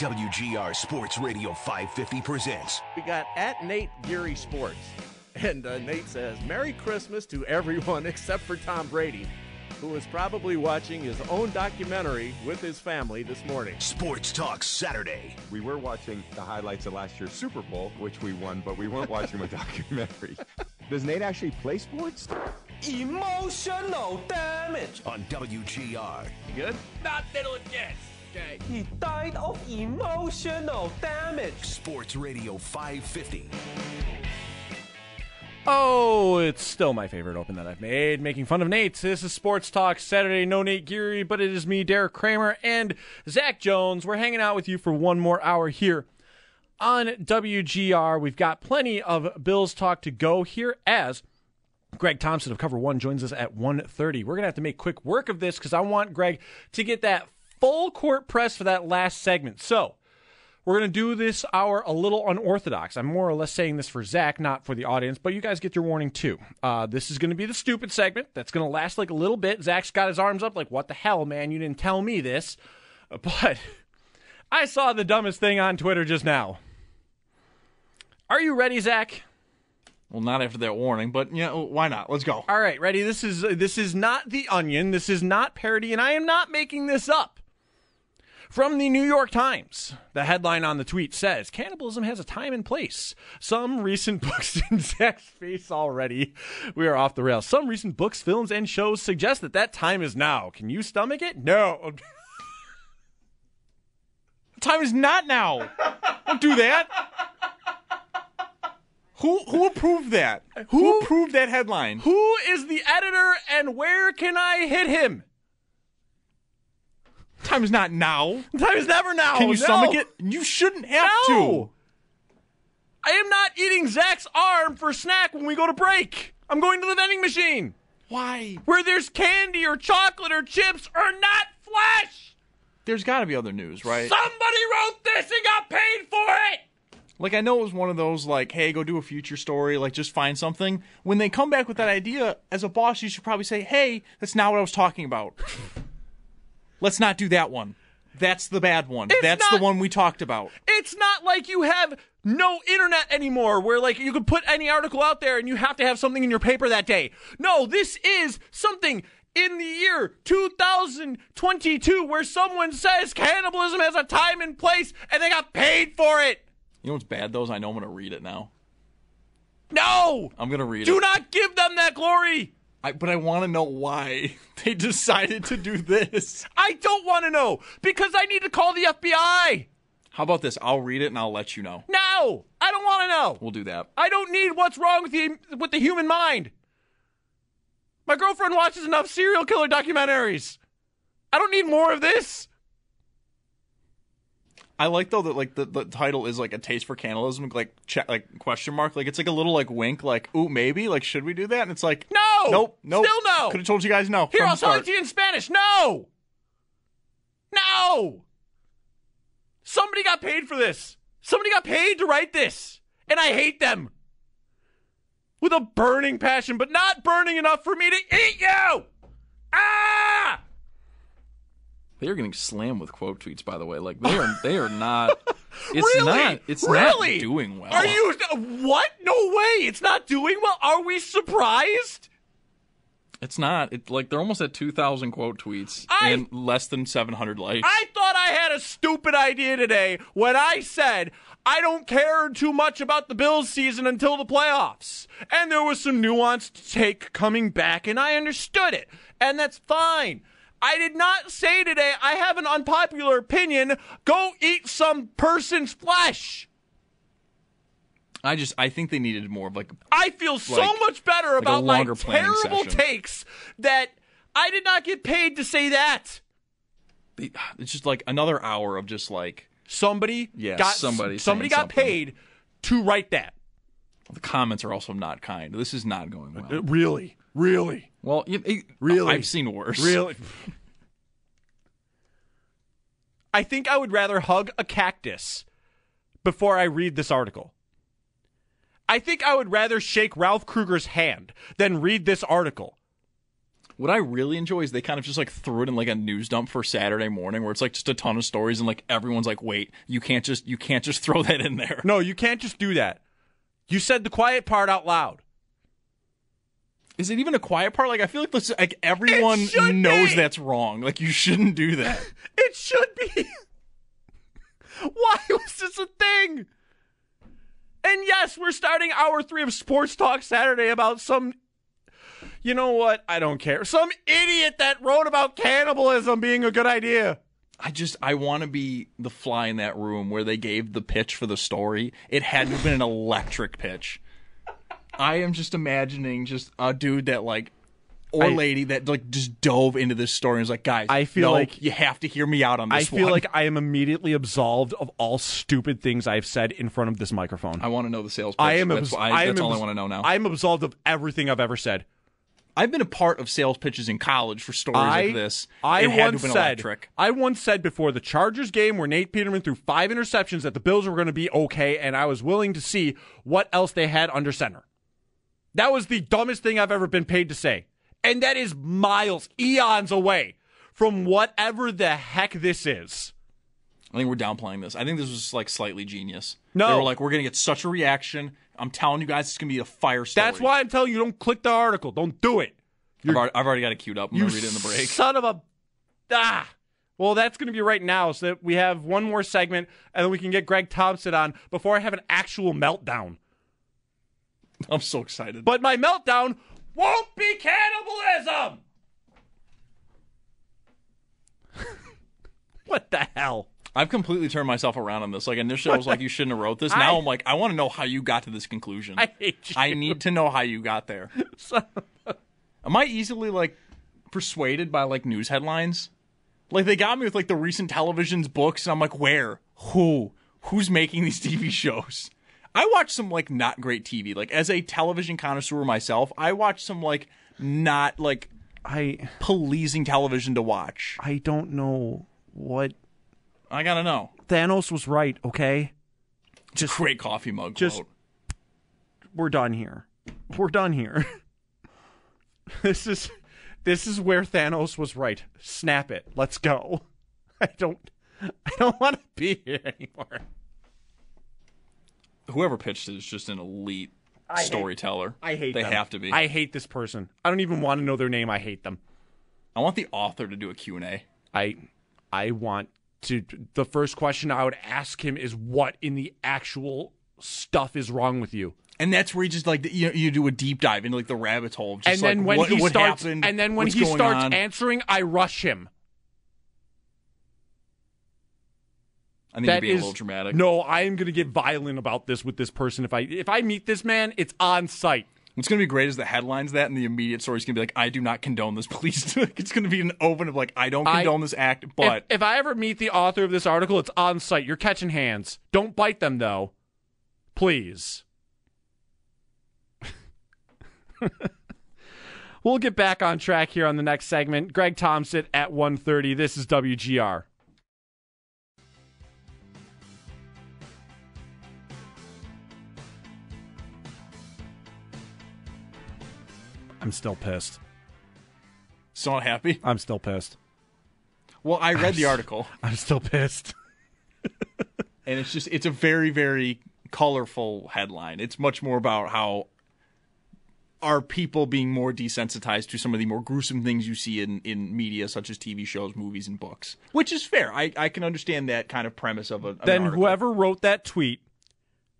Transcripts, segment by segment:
WGR Sports Radio 550 presents. We got at Nate Geary Sports. And uh, Nate says, Merry Christmas to everyone except for Tom Brady, who is probably watching his own documentary with his family this morning. Sports Talk Saturday. We were watching the highlights of last year's Super Bowl, which we won, but we weren't watching a documentary. Does Nate actually play sports? Emotional damage. On WGR. Good? Not middle and yes. Okay. He died of emotional damage. Sports Radio 550. Oh, it's still my favorite open that I've made, making fun of Nate. This is Sports Talk Saturday. No Nate Geary, but it is me, Derek Kramer, and Zach Jones. We're hanging out with you for one more hour here on WGR. We've got plenty of Bills talk to go here as Greg Thompson of Cover One joins us at 1.30. We're gonna have to make quick work of this because I want Greg to get that full court press for that last segment. So we're going to do this hour a little unorthodox. I'm more or less saying this for Zach, not for the audience, but you guys get your warning too. Uh, this is going to be the stupid segment that's going to last like a little bit. Zach's got his arms up, like, what the hell, man? You didn't tell me this. But I saw the dumbest thing on Twitter just now. Are you ready, Zach? Well, not after that warning, but yeah, why not? Let's go. All right, ready. This is this is not the Onion. This is not parody, and I am not making this up. From the New York Times, the headline on the tweet says Cannibalism has a time and place. Some recent books in Zach's face already. We are off the rails. Some recent books, films, and shows suggest that that time is now. Can you stomach it? No. Time is not now. Don't do that. Who who approved that? Who, Who- approved that headline? Who is the editor and where can I hit him? Time is not now. Time is never now. Can you No. stomach it? You shouldn't have No. to. I am not eating Zach's arm for snack when we go to break. I'm going to the vending machine Why? where there's candy or chocolate or chips or not flesh. There's got to be other news, right? Somebody wrote this and got paid for it. Like I know it was one of those like, hey, go do a future story, like just find something. When they come back with that idea, as a boss, you should probably say, hey, that's not what I was talking about. Let's not do that one. That's the bad one. It's that's not- the one we talked about. It's not like you have no internet anymore where like you could put any article out there and you have to have something in your paper that day. No, this is something in the year 2022 where someone says cannibalism has a time and place and they got paid for it. You know what's bad though is I know I'm gonna read it now. No! I'm gonna read Do it. Do not give them that glory. I, but I want to know why they decided to do this. I don't want to know because I need to call the FBI. How about this? I'll read it and I'll let you know. No, I don't want to know. We'll do that. I don't need what's wrong with the with the human mind. My girlfriend watches enough serial killer documentaries. I don't need more of this. I like though that like the, the title is like a taste for cannibalism, like check like question mark, like it's like a little like wink, like ooh maybe, like should we do that? And it's like No! nope, nope, Still no! Could have told you guys no. Here, I'll tell it to you in Spanish. No! No! Somebody got paid for this. Somebody got paid to write this. And I hate them. With a burning passion, but not burning enough for me to eat you! Ah! They are getting slammed with quote tweets, by the way. Like they are, they are not. It's really? not. It's really? not doing well. Are you what? No way! It's not doing well. Are we surprised? It's not. It's like they're almost at two thousand quote tweets I- and less than seven hundred likes. I thought I had a stupid idea today when I said I don't care too much about the Bills season until the playoffs. And there was some nuanced take coming back, and I understood it. And that's fine. I did not say today I have an unpopular opinion. Go eat some person's flesh. I just I think they needed more of like I feel so Like- much better about my terrible session. takes that I did not get paid to say that. it's just like another hour of just like Somebody Yes, got somebody somebody got something. paid to write that. the comments are also not kind. This is not going well. Uh, really, really, Well, you, it- Really? I've seen worse. really. I think I would rather hug a cactus before I read this article. I think I would rather shake Ralph Krueger's hand than read this article. What I really enjoy is they kind of just like threw it in like a news dump for Saturday morning, where it's like just a ton of stories, and like everyone's like, "Wait, you can't just you can't just throw that in there." No, you can't just do that. You said the quiet part out loud. Is it even a quiet part? Like I feel like this, like everyone knows be. that's wrong. Like you shouldn't do that. It should be. Why was this a thing? And yes, we're starting hour three of Sports Talk Saturday about some. You know what? I don't care. Some idiot that wrote about cannibalism being a good idea. I just I want to be the fly in that room where they gave the pitch for the story. It had to have been an electric pitch. I am just imagining just a dude that like or I- lady that like just dove into this story and was like, guys, I feel no, like- you have to hear me out on this. I feel one. like I am immediately absolved of all stupid things I've said in front of this microphone. I want to know the sales pitch. I am. That's, abs- I, I that's am all I want to know now. I'm absolved of everything I've ever said. I've been a part of sales pitches in college for stories I, like this. I it had to once said, electric. I once said before the Chargers game where Nate Peterman threw five interceptions that the Bills were going to be okay, and I was willing to see what else they had under center. That was the dumbest thing I've ever been paid to say, and that is miles, eons away from whatever the heck this is. I think we're downplaying this. I think this was like slightly genius. No. they were like, we're gonna get such a reaction. I'm telling you guys, it's gonna be a fire story. That's why I'm telling you, don't click the article. Don't do it. I've already, I've already got it queued up. I'm gonna read it in the break. son of a ah. Well, that's going to be right now, so that we have one more segment, and then we can get Greg Thompson on before I have an actual meltdown. I'm so excited. But my meltdown won't be cannibalism. what the hell? I've completely turned myself around on this. Like initially, I was like, you shouldn't have wrote this. Now I- I'm like, I want to know how you got to this conclusion. I hate you. I need to know how you got there. A- Am I easily like persuaded by like news headlines? Like they got me with like the recent television's books, and I'm like, where? Who? Who's making these TV shows? I watch some like not great TV. Like as a television connoisseur myself, I watch some like not like I pleasing television to watch. I don't know what I gotta know. Thanos was right. Okay, Just great coffee mug just- quote. we're done here. We're done here. this is this is where Thanos was right. Snap it. Let's go. I don't I don't want to be here anymore. Whoever pitched it is just an elite hate- storyteller. I hate They them. have to be. I hate this person. I don't even want to know their name. I hate them. I want the author to do a Q&A. I I want to the first question I would ask him is what in the actual stuff is wrong with you? And that's where you just like you you do a deep dive into like the rabbit hole. Just and then like, when what, he what starts happened, and then when he starts on. answering, I rush him. I need That to be is a little dramatic. No, I am going to get violent about this with this person. If I if I meet this man, it's on site. What's going to be great is the headlines that, and the immediate story is going to be like, "I do not condone this." Please, it's going to be an open of like, "I don't I- condone this act," but if, if I ever meet the author of this article, it's on site. You're catching hands. Don't bite them though, please. we'll get back on track here on the next segment. Greg Thompson at 1:30. This is WGR. I'm still pissed. so not happy. I'm still pissed. Well, I read the article, I'm still pissed. and it's just it's a very very colorful headline. It's much more about how are people being more desensitized to some of the more gruesome things you see in, in media, such as TV shows, movies, and books. Which is fair. I, I can understand that kind of premise of a Then whoever wrote that tweet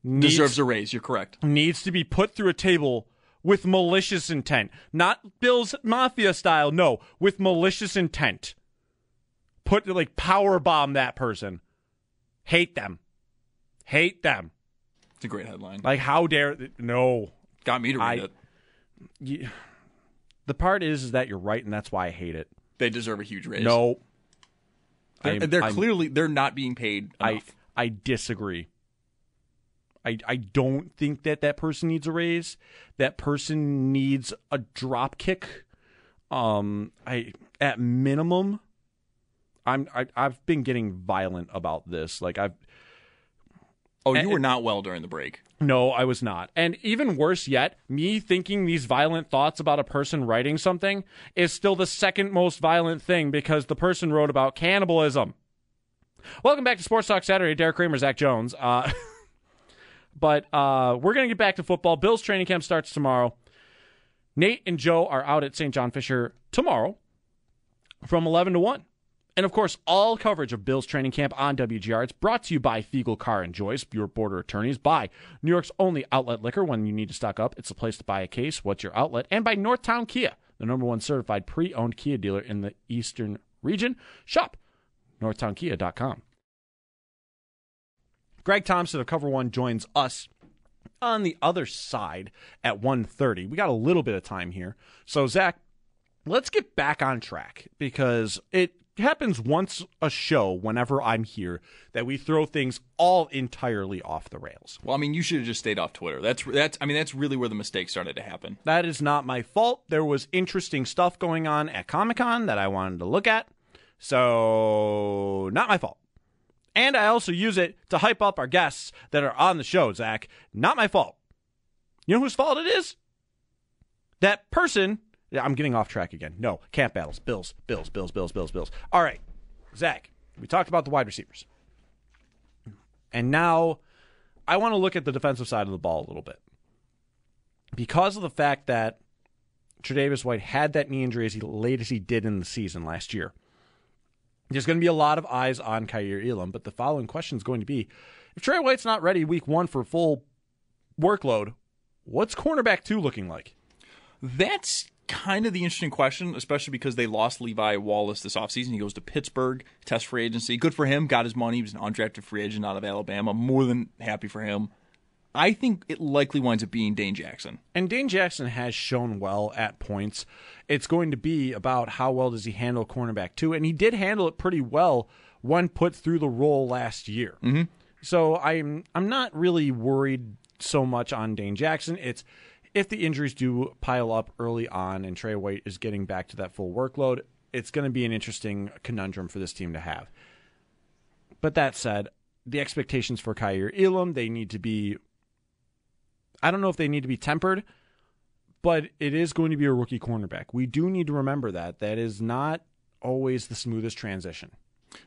needs, deserves a raise. You're correct. needs to be put through a table with malicious intent. Not Bill's Mafia style, no, with malicious intent. Put like power bomb that person. Hate them. Hate them. It's a great headline. Like how dare no. Got me to read I- it. You, the part is is that you're right and that's why I hate it. They deserve a huge raise. No. they're, I'm- they're I'm- clearly they're not being paid I. I disagree. I I don't think that that person needs a raise. That person needs a drop kick. Um, I at minimum, I'm I, I've been getting violent about this. Like I've Oh, you were not well during the break. No, I was not. And even worse yet, me thinking these violent thoughts about a person writing something is still the second most violent thing because the person wrote about cannibalism. Welcome back to Sports Talk Saturday. Derek Kramer, Zach Jones. Uh, but uh, we're going to get back to football. Bills training camp starts tomorrow. Nate and Joe are out at St. John Fisher tomorrow from 11 to 1. And of course, all coverage of Bills training camp on WGR. It's brought to you by Fiegel Car and Joyce, your border attorneys, by New York's only outlet liquor when you need to stock up. It's the place to buy a case. What's your outlet? And by Northtown Kia, the number one certified pre owned Kia dealer in the Eastern region. Shop northtownkia.com. Greg Thompson of Cover One joins us on the other side at 1.30. We got a little bit of time here. So, Zach, let's get back on track because it happens once a show whenever I'm here that we throw things all entirely off the rails. Well, I mean, you should have just stayed off Twitter. That's that's. I mean, that's really where the mistake started to happen. That is not my fault. There was interesting stuff going on at Comic Con that I wanted to look at. So, not my fault. And I also use it to hype up our guests that are on the show, Zach. Not my fault. You know whose fault it is? That person. I'm getting off track again. No, camp battles. Bills, Bills, Bills, Bills, Bills, Bills. All right, Zach, we talked about the wide receivers. And now I want to look at the defensive side of the ball a little bit. Because of the fact that Tre'Davious White had that knee injury as late as he did in the season last year, there's going to be a lot of eyes on Kaiir Elam. But the following question is going to be if Trey White's not ready week one for full workload, what's cornerback two looking like? That's kind of the interesting question, especially because they lost Levi Wallace this offseason. He goes to Pittsburgh, test free agency. Good for him. Got his money. He was an undrafted free agent out of Alabama. More than happy for him. I think it likely winds up being Dane Jackson. And Dane Jackson has shown well at points. It's going to be about how well does he handle cornerback two, and he did handle it pretty well when put through the role last year. Mm-hmm. So I'm I'm not really worried so much on Dane Jackson. It's if the injuries do pile up early on and Trey White is getting back to that full workload, it's going to be an interesting conundrum for this team to have. But that said, the expectations for Kaiir Elam, they need to be I don't know if they need to be tempered, but it is going to be a rookie cornerback. We do need to remember that. That is not always the smoothest transition.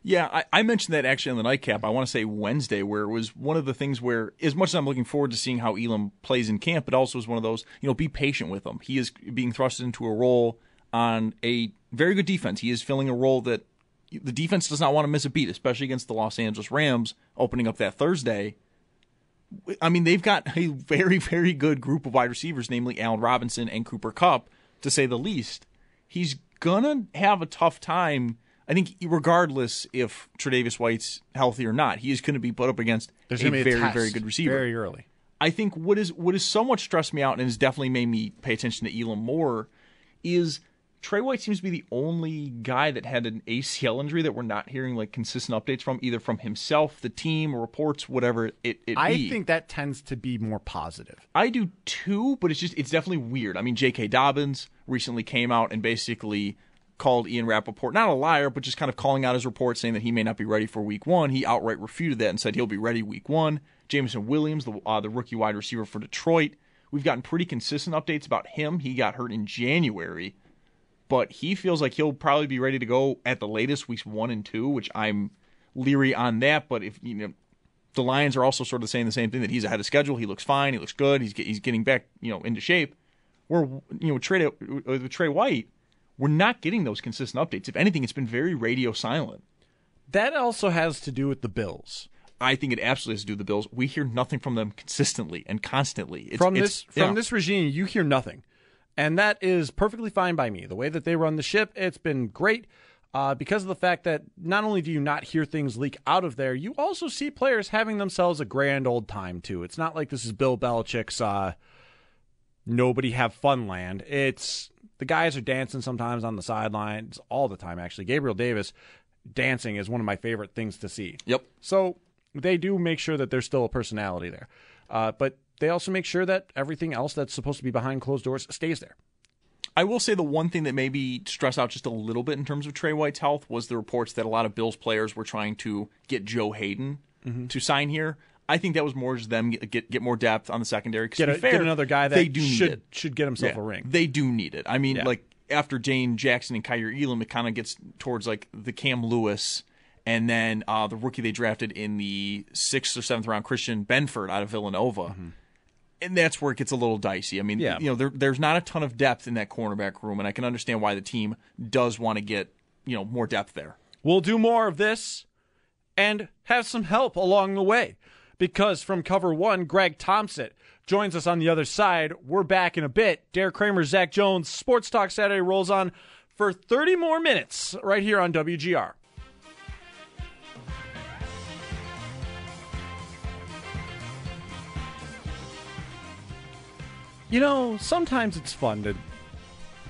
Yeah, I, I mentioned that actually on the nightcap. I want to say Wednesday, where it was one of the things where, as much as I'm looking forward to seeing how Elam plays in camp, it also is one of those, you know, be patient with him. He is being thrust into a role on a very good defense. He is filling a role that the defense does not want to miss a beat, especially against the Los Angeles Rams opening up that Thursday. I mean, they've got a very, very good group of wide receivers, namely Allen Robinson and Cooper Kupp, to say the least. He's gonna have a tough time. I think, regardless if Tre'Davious White's healthy or not, he is going to be put up against There's a be a very, very good receiver. very early. I think what is what has somewhat stressed me out and has definitely made me pay attention to Elam more is Trey White seems to be the only guy that had an ACL injury that we're not hearing like consistent updates from, either from himself, the team, reports, whatever it, it I be. think that tends to be more positive. I do too, but it's just it's definitely weird. I mean, J.K. Dobbins recently came out and basically called Ian Rapoport not a liar, but just kind of calling out his report saying that he may not be ready for Week One. He outright refuted that and said he'll be ready Week One. Jameson Williams, the uh, the rookie wide receiver for Detroit, we've gotten pretty consistent updates about him. He got hurt in January, but he feels like he'll probably be ready to go at the latest weeks one and two, which I'm leery on that. But if you know the Lions are also sort of saying the same thing that he's ahead of schedule. He looks fine. He looks good. He's get, he's getting back, you know, into shape. We're you know Trey uh, with Trey White, we're not getting those consistent updates. If anything, it's been very radio silent. That also has to do with the Bills. I think it absolutely has to do with the Bills. We hear nothing from them consistently and constantly. It's, from this from yeah. this regime, you hear nothing, and that is perfectly fine by me. The way that they run the ship, it's been great. Uh, because of the fact that not only do you not hear things leak out of there, you also see players having themselves a grand old time too. It's not like this is Bill Belichick's uh, nobody have fun land. It's the guys are dancing sometimes on the sidelines all the time. Actually, Gabriel Davis dancing is one of my favorite things to see. Yep. So they do make sure that there's still a personality there, uh, but they also make sure that everything else that's supposed to be behind closed doors stays there. I will say the one thing that maybe stressed out just a little bit in terms of Trey White's health was the reports that a lot of Bills players were trying to get Joe Haden to sign here. I think that was more just them get get, more depth on the secondary. Get, a, fair, get another guy that they do should should get himself Yeah, a ring. They do need it. I mean, Yeah. like after Dane Jackson and Kaiir Elam, it kind of gets towards like the Cam Lewis, and then uh, the rookie they drafted in the sixth or seventh round, Christian Benford out of Villanova. And that's where it gets a little dicey. I mean. Yeah. you know, there, there's not a ton of depth in that cornerback room, and I can understand why the team does want to get you know more depth there. We'll do more of this and have some help along the way. Because from cover one, Greg Thompson joins us on the other side. We're back in a bit. Derek Kramer, Zach Jones, Sports Talk Saturday rolls on for 30 more minutes right here on WGR. You know, sometimes it's fun to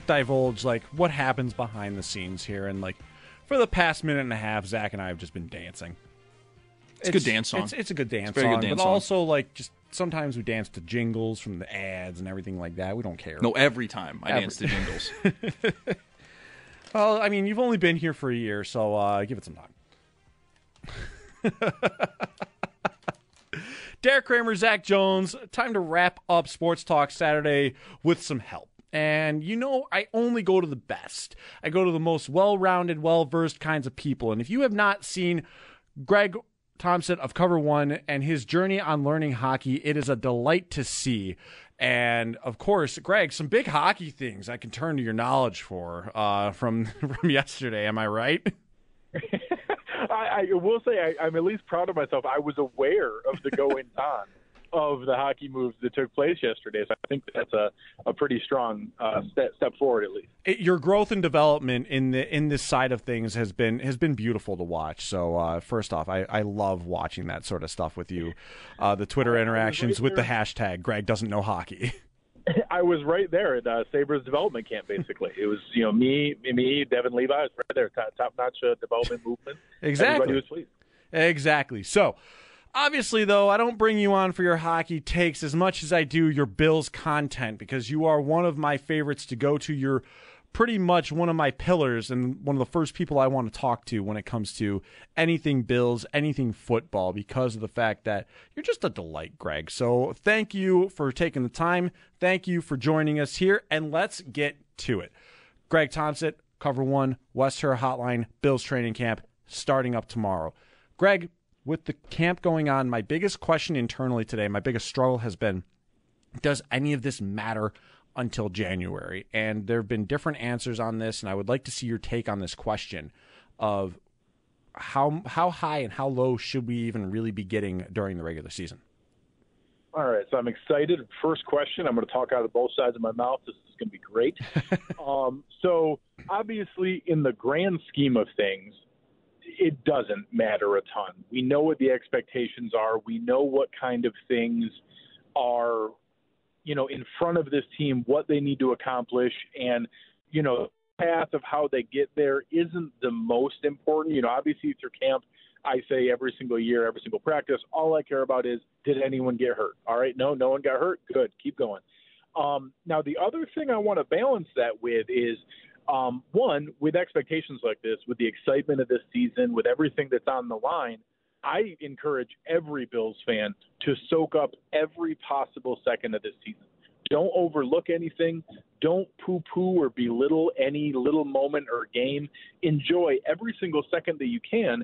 divulge like what happens behind the scenes here and like for the past minute and a half zach and i have just been dancing It's a good dance song. it's, it's a good dance very good song dance but song. also like just sometimes we dance to jingles from the ads and everything like that we don't care No, every time I Every- dance to jingles. well i mean you've only been here for a year so uh, give it some time Derek Kramer, Zach Jones, time to wrap up Sports Talk Saturday with some help. And you know, I only go to the best. I go to the most well rounded, well versed kinds of people. And if you have not seen Greg Thompson of Cover One and his journey on learning hockey, it is a delight to see. And of course, Greg, some big hockey things I can turn to your knowledge for uh, from from yesterday. Am I right? I, I will say I, I'm at least proud of myself. I was aware of the goings on of the hockey moves that took place yesterday. So I think that's a, a pretty strong uh, step, step forward, at least. it, your growth and development in the in this side of things has been has been beautiful to watch. So uh, first off, I, I love watching that sort of stuff with you. Uh, the Twitter interactions with the hashtag Greg doesn't know hockey. I was right there at uh, Sabres development camp. Basically, it was you know me, me, Devin Levi was right there, top, top notch uh, development movement. Exactly. Exactly. So, obviously, though, I don't bring you on for your hockey takes as much as I do your Bills content because you are one of my favorites to go to. You're pretty much one of my pillars and one of the first people I want to talk to when it comes to anything Bills, anything football, because of the fact that you're just a delight, Greg. So, thank you for taking the time. Thank you for joining us here, and let's get to it. Greg Thompson, Cover One, Wester Hotline, Bills training camp starting up tomorrow. Greg, with the camp going on, my biggest question internally today, my biggest struggle has been does any of this matter until January? And there have been different answers on this, and I would like to see your take on this question of how how high and how low should we even really be getting during the regular season? All right, so I'm excited. First question, I'm going to talk out of both sides of my mouth. This is going to be great. um, so, obviously, in the grand scheme of things, it doesn't matter a ton. We know what the expectations are. We know what kind of things are, you know, in front of this team, what they need to accomplish, and you know, path of how they get there isn't the most important. You know, obviously through camp, I say every single year, every single practice, all I care about is did anyone get hurt? All right, no, no one got hurt. Good, keep going. Um, now, the other thing I want to balance that with is um, one, with expectations like this, with the excitement of this season, with everything that's on the line, I encourage every Bills fan to soak up every possible second of this season. Don't overlook anything. Don't poo poo or belittle any little moment or game. Enjoy every single second that you can.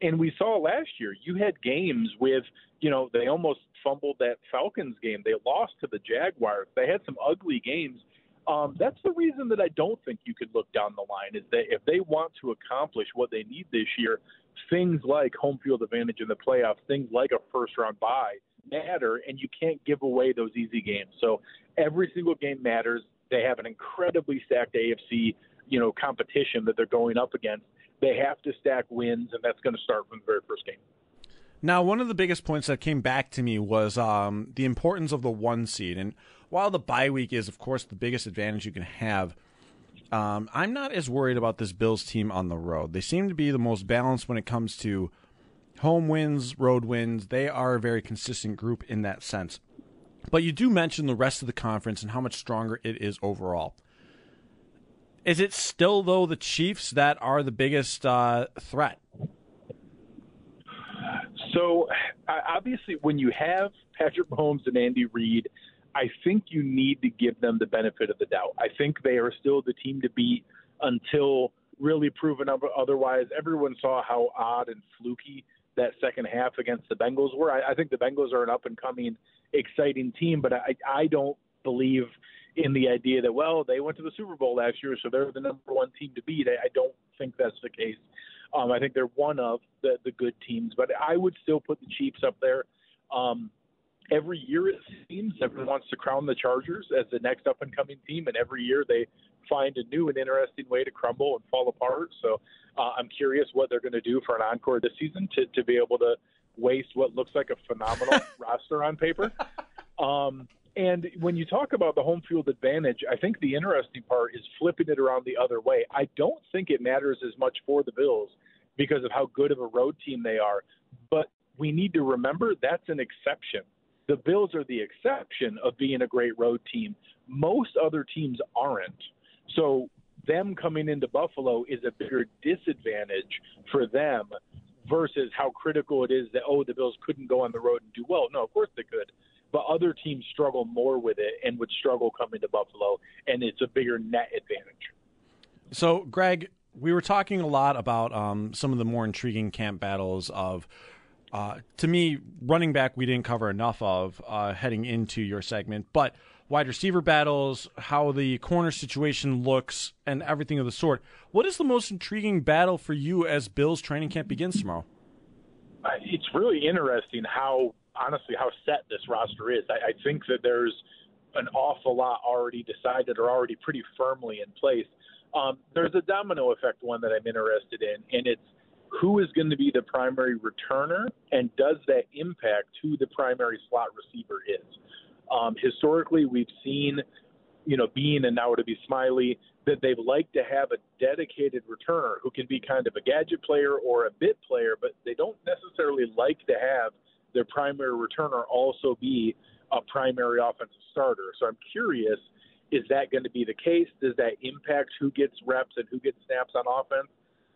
And we saw last year, you had games with, you know, they almost fumbled that Falcons game. They lost to the Jaguars. They had some ugly games. Um, that's the reason that I don't think you could look down the line is that if they want to accomplish what they need this year, things like home field advantage in the playoffs, things like a first round bye matter, and you can't give away those easy games. So every single game matters. They have an incredibly stacked AFC, you know, competition that they're going up against. They have to stack wins, and that's going to start from the very first game. Now, one of the biggest points that came back to me was um, the importance of the one seed. And while the bye week is, of course, the biggest advantage you can have, um, I'm not as worried about this Bills team on the road. They seem to be the most balanced when it comes to home wins, road wins. They are a very consistent group in that sense. But you do mention the rest of the conference and how much stronger it is overall. Is it still, though, the Chiefs that are the biggest uh, threat? So obviously, when you have Patrick Mahomes and Andy Reid, I think you need to give them the benefit of the doubt. I think they are still the team to beat until really proven otherwise. Everyone saw how odd and fluky that second half against the Bengals were. I, I think the Bengals are an up and coming, exciting team, but I, I don't believe in the idea that well they went to the Super Bowl last year, so they're the number one team to beat. I, I don't think that's the case. Um, I think they're one of the the good teams, but I would still put the Chiefs up there. Um, every year it seems everyone wants to crown the Chargers as the next up and coming team, and every year they find a new and interesting way to crumble and fall apart. So uh, I'm curious what they're going to do for an encore this season to to be able to waste what looks like a phenomenal roster on paper. Um, and when you talk about the home field advantage, I think the interesting part is flipping it around the other way. I don't think it matters as much for the Bills because of how good of a road team they are. But we need to remember that's an exception. The Bills are the exception of being a great road team. Most other teams aren't. So them coming into Buffalo is a bigger disadvantage for them versus how critical it is that oh the Bills couldn't go on the road and do well. No, of course they could but other teams struggle more with it and would struggle coming to Buffalo, and it's a bigger net advantage. So, Greg, we were talking a lot about um, some of the more intriguing camp battles of. Uh, to me, running back we didn't cover enough of uh, heading into your segment, but wide receiver battles, how the corner situation looks, and everything of the sort. What is the most intriguing battle for you as Bills training camp begins tomorrow? Uh, it's really interesting how honestly how set this roster is. I, I think that there's an awful lot already decided or already pretty firmly in place. Um, there's a domino effect one that I'm interested in, and it's who is going to be the primary returner, and does that impact who the primary slot receiver is? Um, historically, we've seen, you know, Beane and now to be Smiley, that they've liked to have a dedicated returner who can be kind of a gadget player or a bit player, but they don't necessarily like to have – their primary returner also be a primary offensive starter. So I'm curious, is that going to be the case? Does that impact who gets reps and who gets snaps on offense?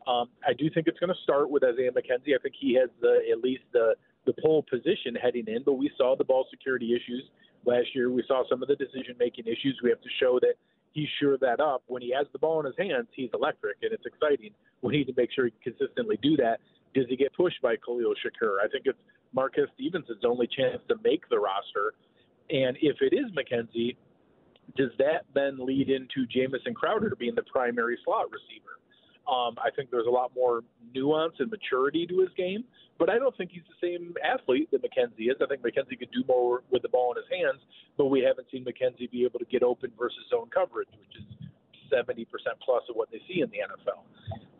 Um, I do think it's going to start with Isaiah McKenzie. I think he has the at least the the pole position heading in, but we saw the ball security issues last year. We saw some of the decision making issues. We have to show that he's sure that up. When he has the ball in his hands, he's electric, and it's exciting. We need to make sure he consistently do that. Does he get pushed by Khalil Shakir? I think it's Marquez Stevenson's only chance to make the roster. And if it is McKenzie, does that then lead into Jamison Crowder being the primary slot receiver? Um, I think there's a lot more nuance and maturity to his game, but I don't think he's the same athlete that McKenzie is. I think McKenzie could do more with the ball in his hands, but we haven't seen McKenzie be able to get open versus zone coverage, which is 70% plus of what they see in the NFL.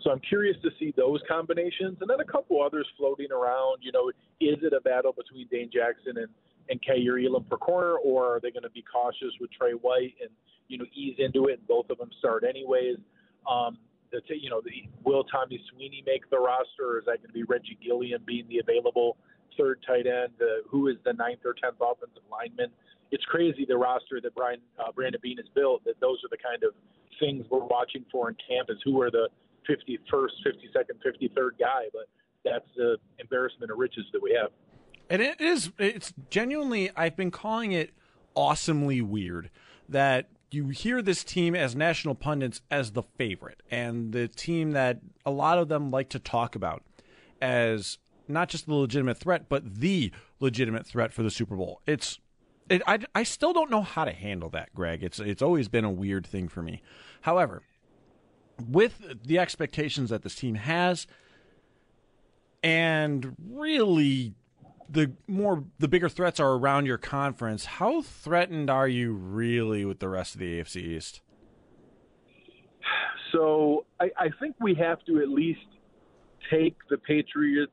So I'm curious to see those combinations, and then a couple others floating around. You know, is it a battle between Dane Jackson and and Kaiir Elam per corner, or are they going to be cautious with Trey White and you know ease into it and both of them start anyways? Um, the you know the will Tommy Sweeney make the roster, or is that going to be Reggie Gilliam being the available third tight end? Uh, who is the ninth or tenth offensive lineman? It's crazy the roster that Brian uh, Brandon Beane has built. That those are the kind of things we're watching for in camp. Is who are the 51st, 52nd, 53rd guy, but that's the embarrassment of riches that we have. And it is, it's genuinely, I've been calling it awesomely weird that you hear this team as national pundits as the favorite and the team that a lot of them like to talk about as not just the legitimate threat, but the legitimate threat for the Super Bowl. It's, it, I, I still don't know how to handle that, Greg. It's, it's always been a weird thing for me. However, with the expectations that this team has, and really the more the bigger threats are around your conference, how threatened are you really with the rest of the AFC East? So I, I think we have to at least take the Patriots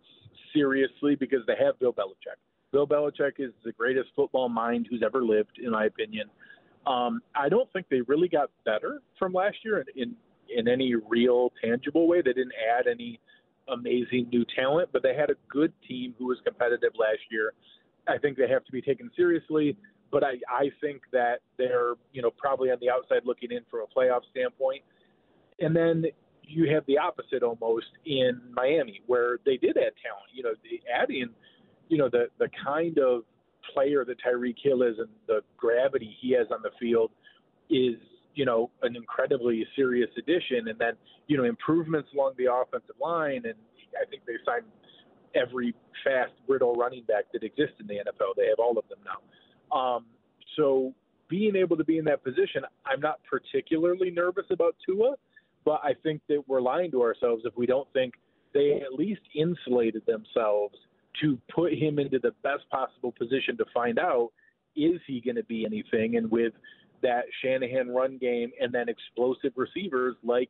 seriously because they have Bill Belichick. Bill Belichick is the greatest football mind who's ever lived, in my opinion. Um, I don't think they really got better from last year in, in in any real tangible way. They didn't add any amazing new talent, but they had a good team who was competitive last year. I think they have to be taken seriously, but I, I think that they're, you know, probably on the outside looking in from a playoff standpoint. And then you have the opposite almost in Miami, where they did add talent. You know, the adding, you know, the the kind of player that Tyreek Hill is and the gravity he has on the field is, you know, an incredibly serious addition. And then, you know, improvements along the offensive line, and I think they signed every fast, brittle running back that exists in the NFL. They have all of them now. Um, so being able to be in that position, I'm not particularly nervous about Tua, but I think that we're lying to ourselves if we don't think they at least insulated themselves to put him into the best possible position to find out is he going to be anything, and with that Shanahan run game and then explosive receivers like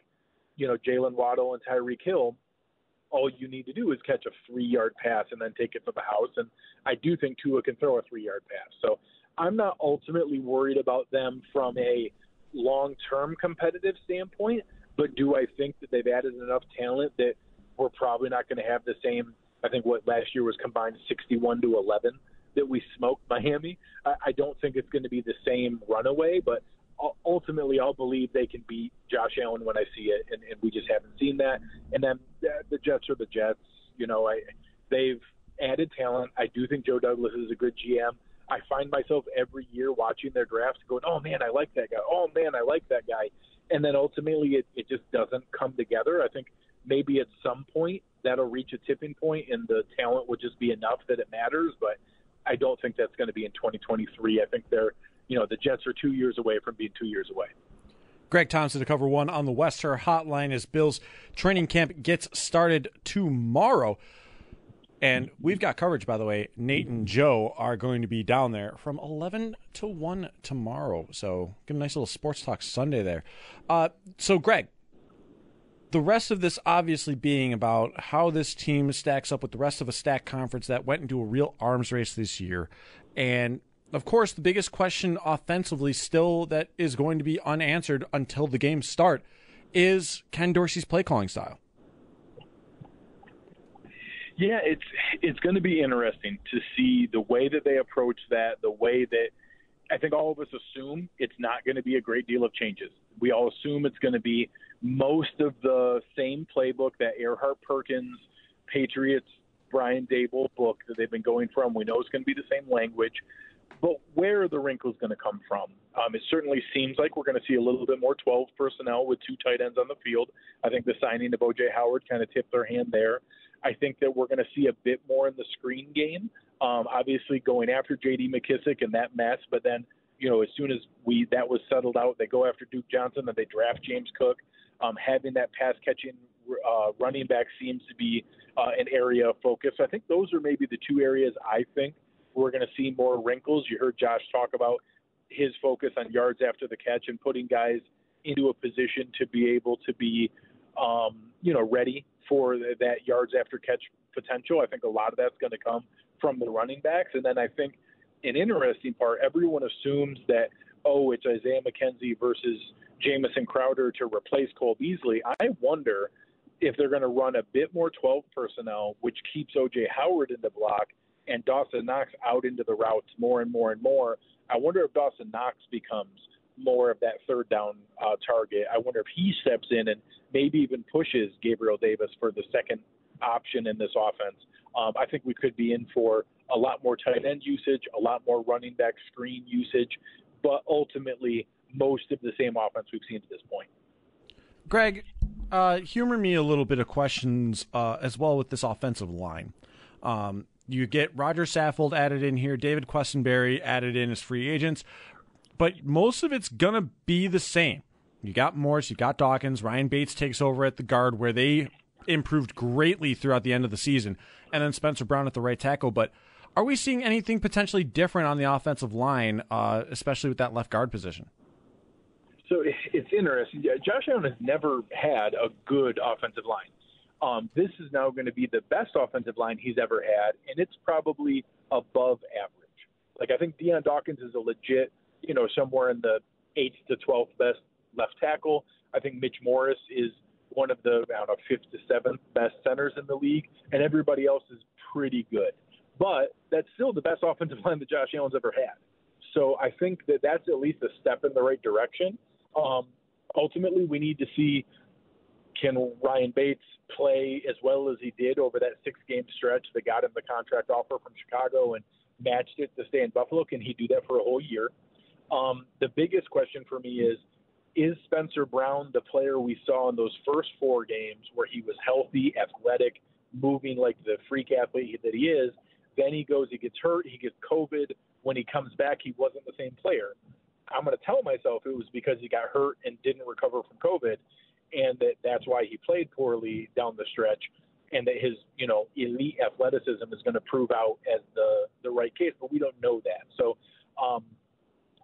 you know Jaylen Waddle and Tyreek Hill, all you need to do is catch a three yard pass and then take it to the house. And I do think Tua can throw a three yard pass. So I'm not ultimately worried about them from a long term competitive standpoint, but do I think that they've added enough talent that we're probably not going to have the same? I think what last year was combined 61 to 11 that we smoked Miami. I, I don't think it's going to be the same runaway, but ultimately I'll believe they can beat Josh Allen when I see it, and, and we just haven't seen that. And then uh, the Jets are the Jets. You know, I they've added talent. I do think Joe Douglas is a good GM. I find myself every year watching their drafts going, oh man, I like that guy. Oh man, I like that guy. And then ultimately it, it just doesn't come together. I think maybe at some point that'll reach a tipping point and the talent will just be enough that it matters. But I don't think that's going to be in 2023. I think they're, you know, the Jets are two years away from being two years away. Greg Thompson to cover one on the Wester Hotline as Bills training camp gets started tomorrow. And we've got coverage, by the way. Nate and Joe are going to be down there from 11 to 1 tomorrow. So get a nice little Sports Talk Sunday there. Uh, so, Greg, the rest of this obviously being about how this team stacks up with the rest of a stack conference that went into a real arms race this year. And of course, the biggest question offensively still that is going to be unanswered until the games start is Ken Dorsey's play calling style. Yeah, it's it's going to be interesting to see the way that they approach that, the way that I think all of us assume it's not going to be a great deal of changes. We all assume it's going to be most of the same playbook that Erhardt Perkins, Patriots, Brian Daboll book that they've been going from. We know it's going to be the same language, but where are the wrinkles going to come from? Um, it certainly seems like we're going to see a little bit more 12 personnel with two tight ends on the field. I think the signing of OJ Howard kind of tipped their hand there. I think that we're going to see a bit more in the screen game. Um, obviously, going after J.D. McKissick and that mess, but then you know as soon as we that was settled out, they go after Duke Johnson, and they draft James Cook. Um, having that pass catching uh, running back seems to be uh, an area of focus. I think those are maybe the two areas I think we're going to see more wrinkles. You heard Josh talk about his focus on yards after the catch and putting guys into a position to be able to be, um, you know, ready for that yards after catch potential. I think a lot of that's going to come from the running backs. And then I think an interesting part, everyone assumes that, oh, it's Isaiah McKenzie versus Jamison Crowder to replace Cole Beasley. I wonder if they're going to run a bit more 12 personnel, which keeps OJ Howard in the block and Dawson Knox out into the routes more and more and more. I wonder if Dawson Knox becomes more of that third down uh, target. I wonder if he steps in and maybe even pushes Gabriel Davis for the second option in this offense. Um, I think we could be in for a lot more tight end usage, a lot more running back screen usage, but ultimately most of the same offense we've seen to this point. Greg, uh, humor me a little bit of questions uh, as well with this offensive line. Um, you get Roger Saffold added in here, David Quessenberry added in as free agents but most of it's going to be the same. You got Morse, you got Dawkins, Ryan Bates takes over at the guard where they improved greatly throughout the end of the season, and then Spencer Brown at the right tackle. But are we seeing anything potentially different on the offensive line, uh, especially with that left guard position? So it's interesting. Josh Allen has never had a good offensive line. Um, this is now going to be the best offensive line he's ever had, and it's probably above average. Like I think Dion Dawkins is a legit you know, somewhere in the eighth to twelfth best left tackle. I think Mitch Morse is one of the I don't know fifth to seventh best centers in the league, and everybody else is pretty good. But that's still the best offensive line that Josh Allen's ever had. So I think that that's at least a step in the right direction. Um, ultimately, we need to see can Ryan Bates play as well as he did over that six game stretch that got him the contract offer from Chicago and matched it to stay in Buffalo? Can he do that for a whole year? Um, the biggest question for me is is Spencer Brown the player we saw in those first four games where he was healthy, athletic, moving like the freak athlete that he is? Then he goes, he gets hurt, he gets COVID. When he comes back, he wasn't the same player. I'm going to tell myself it was because he got hurt and didn't recover from COVID, and that that's why he played poorly down the stretch, and that his you know elite athleticism is going to prove out as the the right case. But we don't know that. So um,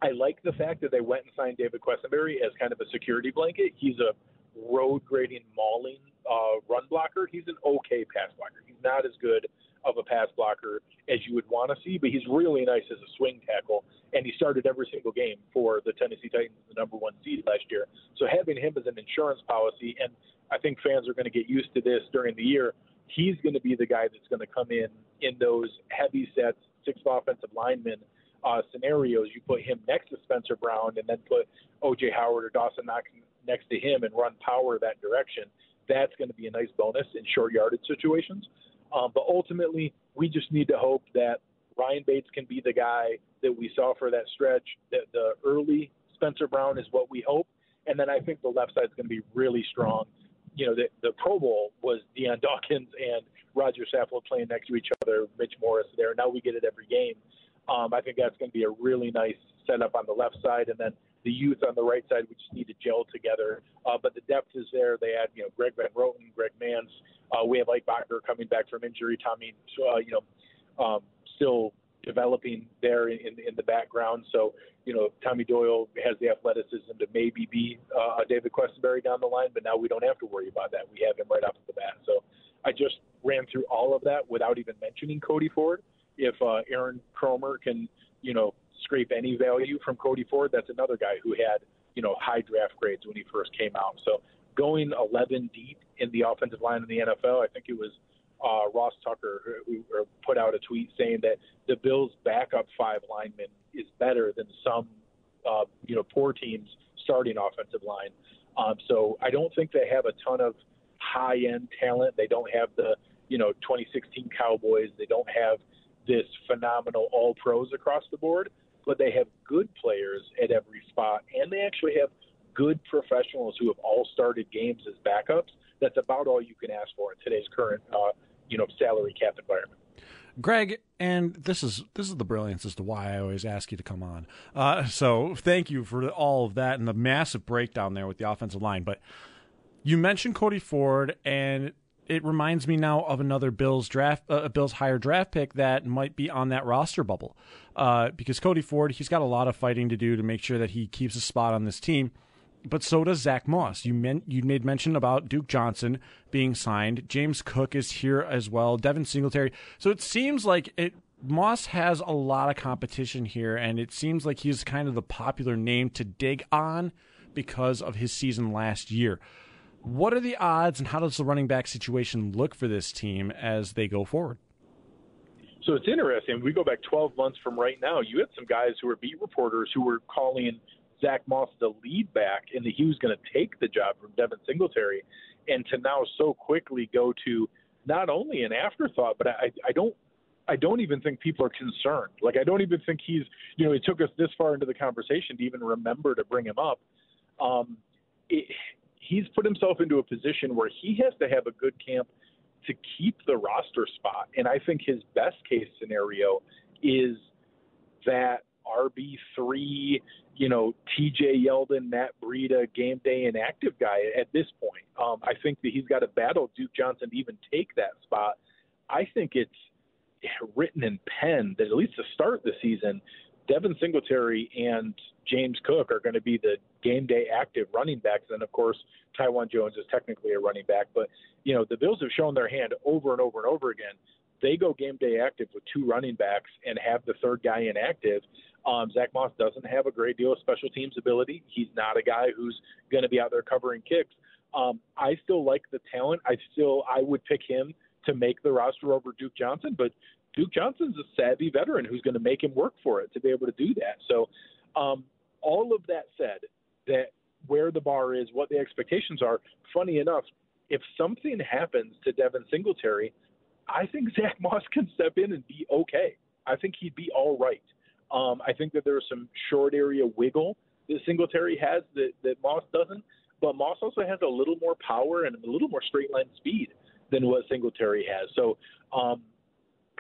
I like the fact that they went and signed David Quessenberry as kind of a security blanket. He's a road grading, mauling uh, run blocker. He's an okay pass blocker. He's not as good of a pass blocker as you would want to see, but he's really nice as a swing tackle. And he started every single game for the Tennessee Titans, the number one seed last year. So having him as an insurance policy, and I think fans are going to get used to this during the year. He's going to be the guy that's going to come in in those heavy sets, six offensive linemen uh, scenarios. You put him next to Spencer Brown, and then put OJ Howard or Dawson Knox next to him, and run power that direction. That's going to be a nice bonus in short yardage situations. Um, but ultimately, we just need to hope that Ryan Bates can be the guy that we saw for that stretch. That the early Spencer Brown is what we hope, and then I think the left side is going to be really strong. You know, the, the Pro Bowl was Dion Dawkins and Roger Saffold playing next to each other. Mitch Morse there. Now we get it every game. Um, I think that's going to be a really nice setup on the left side, and then the youth on the right side. We just need to gel together. Uh, but the depth is there. They had you know Greg Van Roten, Greg Mancz, uh, we have Ike Boettger coming back from injury. Tommy, uh, you know, um, still developing there in, in the background. So, you know, Tommy Doyle has the athleticism to maybe be uh, David Quessenberry down the line, but now we don't have to worry about that. We have him right off the bat. So I just ran through all of that without even mentioning Cody Ford. If uh, Aaron Kromer can, you know, scrape any value from Cody Ford, that's another guy who had, you know, high draft grades when he first came out. So going 11 deep in the offensive line in the NFL. I think it was uh, Ross Tucker who, who put out a tweet saying that the Bills' backup five linemen is better than some, uh, you know, poor teams' starting offensive line. Um, so I don't think they have a ton of high-end talent. They don't have the, you know, 2016 Cowboys. They don't have this phenomenal All Pros across the board, but they have good players at every spot, and they actually have good professionals who have all started games as backups that's about all you can ask for in today's current, uh, you know, salary cap environment. Greg, and this is this is the brilliance as to why I always ask you to come on. Uh, so thank you for all of that and the massive breakdown there with the offensive line. But you mentioned Cody Ford, and it reminds me now of another Bills draft, uh, Bills higher draft pick that might be on that roster bubble. Uh, because Cody Ford, he's got a lot of fighting to do to make sure that he keeps a spot on this team but so does Zach Moss. You meant you made mention about Duke Johnson being signed. James Cook is here as well. Devin Singletary. So it seems like it. Moss has a lot of competition here, and it seems like he's kind of the popular name to dig on because of his season last year. What are the odds, and how does the running back situation look for this team as they go forward? So it's interesting. We go back 12 months from right now. You had some guys who were beat reporters who were calling Zach Moss the lead back and that he was going to take the job from Devin Singletary, and to now so quickly go to not only an afterthought, but I, I don't I don't even think people are concerned. Like I don't even think he's you know it took us this far into the conversation to even remember to bring him up. Um, he's put himself into a position where he has to have a good camp to keep the roster spot, and I think his best case scenario is that RB three, you know, TJ Yeldon, Matt Breida, game day inactive guy at this point. Um, I think that he's got to battle Duke Johnson to even take that spot. I think it's written in pen that at least to start the season, Devin Singletary and James Cook are going to be the game day active running backs. And of course, Taiwan Jones is technically a running back. But, you know, the Bills have shown their hand over and over and over again. They go game day active with two running backs and have the third guy inactive. Um, Zach Moss doesn't have a great deal of special teams ability. He's not a guy who's going to be out there covering kicks. Um, I still like the talent. I still I would pick him to make the roster over Duke Johnson, but Duke Johnson's a savvy veteran who's going to make him work for it to be able to do that. So, um, all of that said, that where the bar is, what the expectations are. Funny enough, if something happens to Devin Singletary, I think Zach Moss can step in and be okay. I think he'd be all right. Um, I think that there's some short area wiggle that Singletary has that, that Moss doesn't, but Moss also has a little more power and a little more straight line speed than what Singletary has. So um,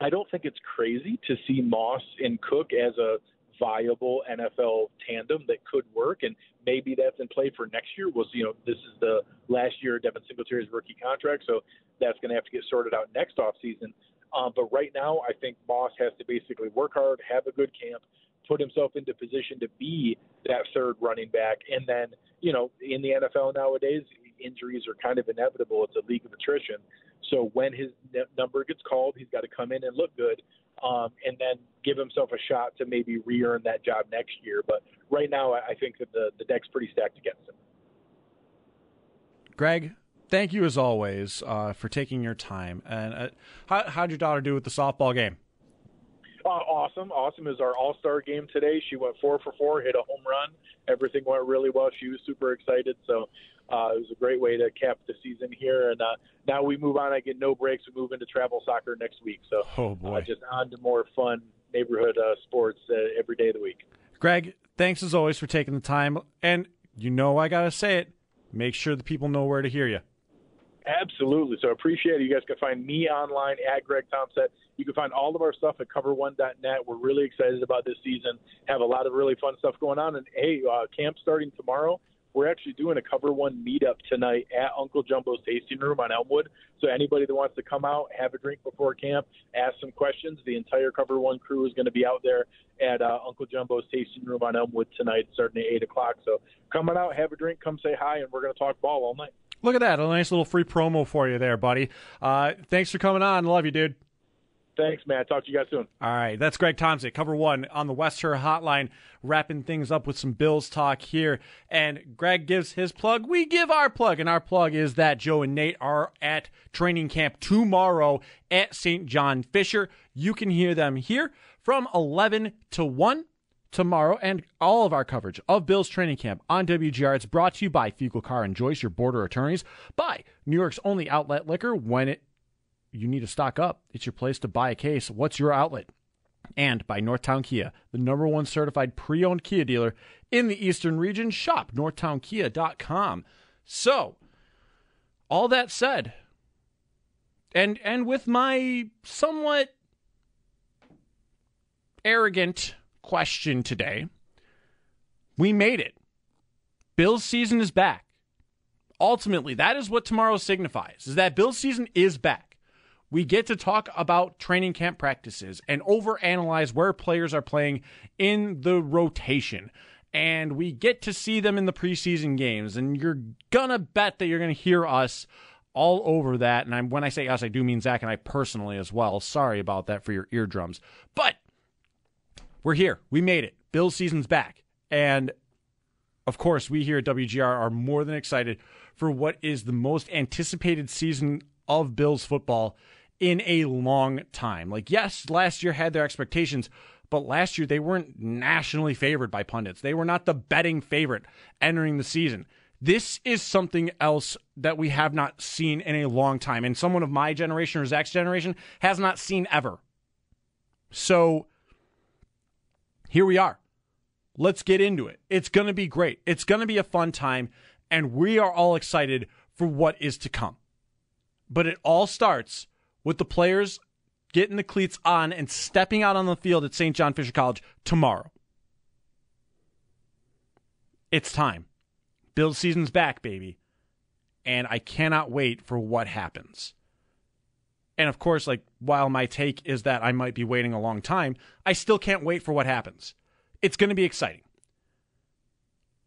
I don't think it's crazy to see Moss and Cook as a viable NFL tandem that could work, and maybe that's in play for next year. We'll see. You know, this is the last year of Devin Singletary's rookie contract, so that's going to have to get sorted out next offseason. Um, but right now, I think Moss has to basically work hard, have a good camp, put himself into position to be that third running back, and then you know, in the NFL nowadays, injuries are kind of inevitable. It's a league of attrition. So when his number gets called, he's got to come in and look good, um, and then give himself a shot to maybe re-earn that job next year. But right now, I think that the the deck's pretty stacked against him. Greg, thank you as always uh, for taking your time. And uh, how, how'd your daughter do with the softball game? Uh, awesome, awesome is our All Star game today. She went four for four, hit a home run. Everything went really well. She was super excited. So uh, it was a great way to cap the season here. And uh, now we move on. I get no breaks. We move into travel soccer next week. So oh boy, uh, just on to more fun neighborhood uh, sports uh, every day of the week. Greg, thanks as always for taking the time. And you know I gotta say it. Make sure the people know where to hear you. Absolutely. So appreciate it. You guys can find me online at Greg Thompson. You can find all of our stuff at cover1.net. We're really excited about this season. Have a lot of really fun stuff going on. And hey, uh, camp starting tomorrow. We're actually doing a Cover One meetup tonight at Uncle Jumbo's Tasting Room on Elmwood. So anybody that wants to come out, have a drink before camp, ask some questions, the entire Cover One crew is going to be out there at uh, Uncle Jumbo's Tasting Room on Elmwood tonight, starting at eight o'clock. So come on out, have a drink, come say hi, and we're going to talk ball all night. Look at that. A nice little free promo for you there, buddy. Uh, thanks for coming on. Love you, dude. Thanks, man. Talk to you guys soon. All right. That's Greg Thompson, cover one on the Wester Hotline, wrapping things up with some Bills talk here. And Greg gives his plug. We give our plug. And our plug is that Joe and Nate are at training camp tomorrow at St. John Fisher. You can hear them here from 11 to 1 tomorrow and all of our coverage of Bill's training camp on WGR. It's brought to you by Fecal Car and Joyce, your border attorneys, by New York's only outlet liquor. When it you need to stock up, it's your place to buy a case. What's your outlet? And by Northtown Kia, the number one certified pre owned Kia dealer in the Eastern region. Shop northtownkia.com. So, all that said, and and with my somewhat arrogant question today. We made it. Bill's season is back. Ultimately, that is what tomorrow signifies. Is that Bill's season is back. We get to talk about training camp practices and overanalyze where players are playing in the rotation. And we get to see them in the preseason games. And you're gonna bet that you're gonna hear us all over that. And I'm, when I say us, I do mean Zach and I personally as well. Sorry about that for your eardrums. But we're here. We made it. Bill's season's back. And of course, we here at WGR are more than excited for what is the most anticipated season of Bills football in a long time. Like, yes, last year had their expectations, but last year they weren't nationally favored by pundits. They were not the betting favorite entering the season. This is something else that we have not seen in a long time, and someone of my generation or Zach's generation has not seen ever. So, here we are. Let's get into it. It's going to be great. It's going to be a fun time, and we are all excited for what is to come. But it all starts with the players getting the cleats on and stepping out on the field at St. John Fisher College tomorrow. It's time. Build season's back, baby. And I cannot wait for what happens. And of course, like while my take is that I might be waiting a long time, I still can't wait for what happens. It's going to be exciting.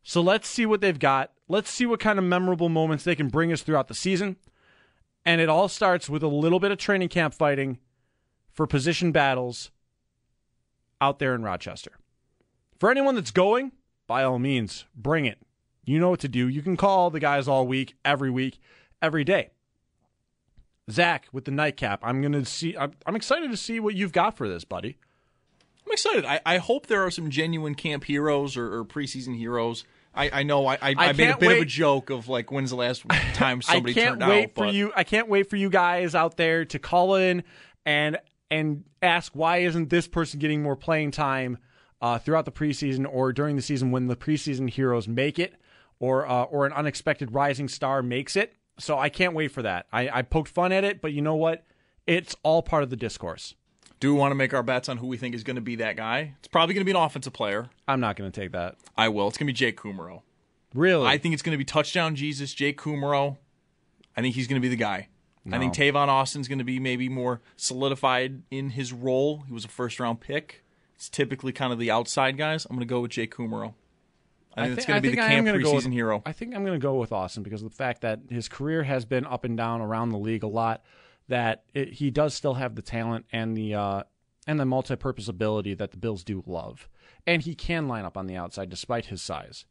So let's see what they've got. Let's see what kind of memorable moments they can bring us throughout the season. And it all starts with a little bit of training camp fighting for position battles out there in Rochester. For anyone that's going, by all means, bring it. You know what to do. You can call the guys all week, every week, every day. Zach with the nightcap. I'm gonna see. I'm, I'm excited to see what you've got for this, buddy. I'm excited. I, I hope there are some genuine camp heroes or, or preseason heroes I, I know I, I, I, made a bit of a joke of like when's the last time somebody I can't turned wait out. for but you. I can't wait for you guys out there to call in and and ask why isn't this person getting more playing time uh, throughout the preseason or during the season when the preseason heroes make it or uh, or an unexpected rising star makes it. So I can't wait for that. I, I poked fun at it, but you know what? It's all part of the discourse. Do we want to make our bets on who we think is going to be that guy? It's probably going to be an offensive player. I'm not going to take that. I will. It's going to be Jake Kumerow. Really? I think it's going to be touchdown Jesus, Jake Kumerow. I think he's going to be the guy. I think No. Tavon Austin's going to be maybe more solidified in his role. He was a first round pick. It's typically kind of the outside guys. I'm going to go with Jake Kumerow. I think it's going to be the I camp preseason with, hero. I think I'm going to go with Austin because of the fact that his career has been up and down around the league a lot. That it, he does still have the talent and the uh, and the multi-purpose ability that the Bills do love, and he can line up on the outside despite his size.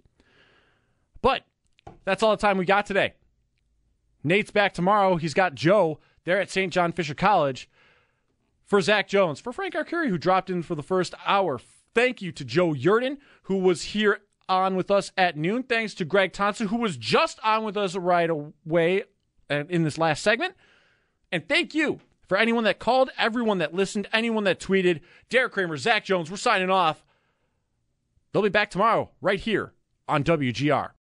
But that's all the time we got today. Nate's back tomorrow. He's got Joe there at St. John Fisher College. For Zach Jones, for Frank Arcuri, who dropped in for the first hour. Thank you to Joe Yurden, who was here on with us at noon. Thanks to Greg Thompson, who was just on with us right away uh, in this last segment. And thank you for anyone that called, everyone that listened, anyone that tweeted. Derek Kramer, Zach Jones, we're signing off. They'll be back tomorrow right here on WGR.